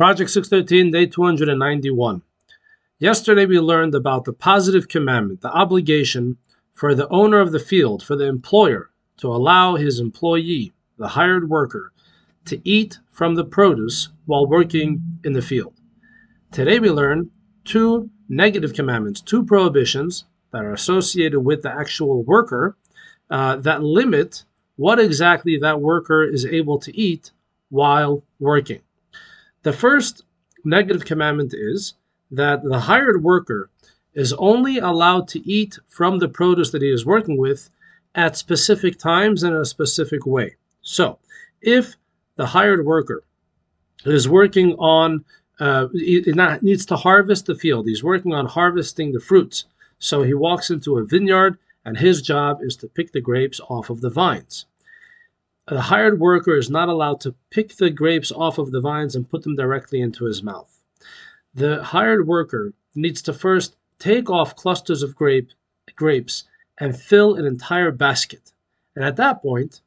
Project 613, day 291. Yesterday we learned about the positive commandment, the obligation for the owner of the field, for the employer, to allow his employee, the hired worker, to eat from the produce while working in the field. Today we learn two negative commandments, two prohibitions that are associated with the actual worker uh, that limit what exactly that worker is able to eat while working. The first negative commandment is that the hired worker is only allowed to eat from the produce that he is working with at specific times and in a specific way. So, if the hired worker is working on, uh, he needs to harvest the field, he's working on harvesting the fruits. So he walks into a vineyard, and his job is to pick the grapes off of the vines the hired worker is not allowed to pick the grapes off of the vines and put them directly into his mouth. The hired worker needs to first take off clusters of grape, grapes and fill an entire basket. And at that point,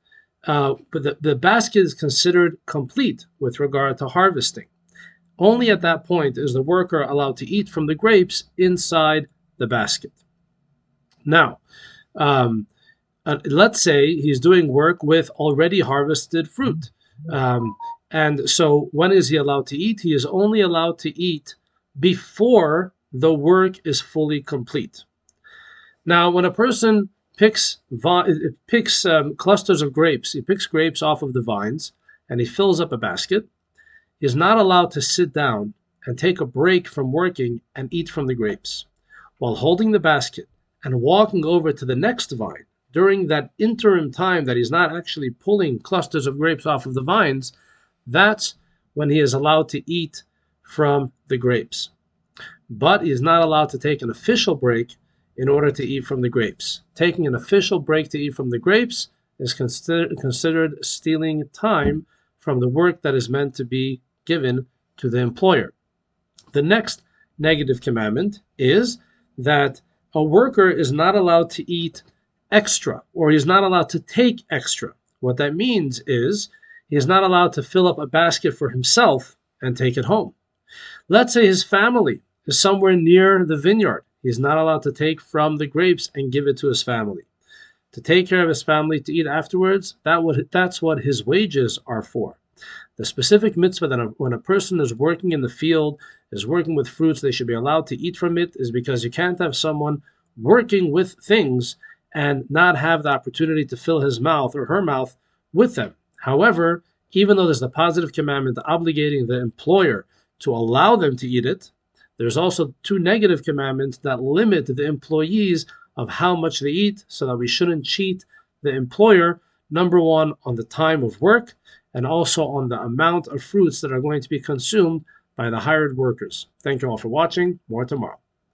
uh, the, the basket is considered complete with regard to harvesting. Only at that point is the worker allowed to eat from the grapes inside the basket. Now, um, uh, let's say he's doing work with already harvested fruit. Um, and so when is he allowed to eat? He is only allowed to eat before the work is fully complete. Now, when a person picks picks um, clusters of grapes, he picks grapes off of the vines and he fills up a basket. he is not allowed to sit down and take a break from working and eat from the grapes while holding the basket and walking over to the next vine during that interim time that he's not actually pulling clusters of grapes off of the vines, that's when he is allowed to eat from the grapes. But he is not allowed to take an official break in order to eat from the grapes. Taking an official break to eat from the grapes is consider- considered stealing time from the work that is meant to be given to the employer. The next negative commandment is that a worker is not allowed to eat extra, or he's not allowed to take extra. What that means is he is not allowed to fill up a basket for himself and take it home. Let's say his family is somewhere near the vineyard. He's not allowed to take from the grapes and give it to his family. To take care of his family to eat afterwards, that would, that's what his wages are for. The specific mitzvah that a, when a person is working in the field, is working with fruits, they should be allowed to eat from it, is because you can't have someone working with things and not have the opportunity to fill his mouth or her mouth with them. However, even though there's the positive commandment obligating the employer to allow them to eat it, there's also two negative commandments that limit the employees of how much they eat so that we shouldn't cheat the employer, number one, on the time of work, and also on the amount of fruits that are going to be consumed by the hired workers. Thank you all for watching. More tomorrow.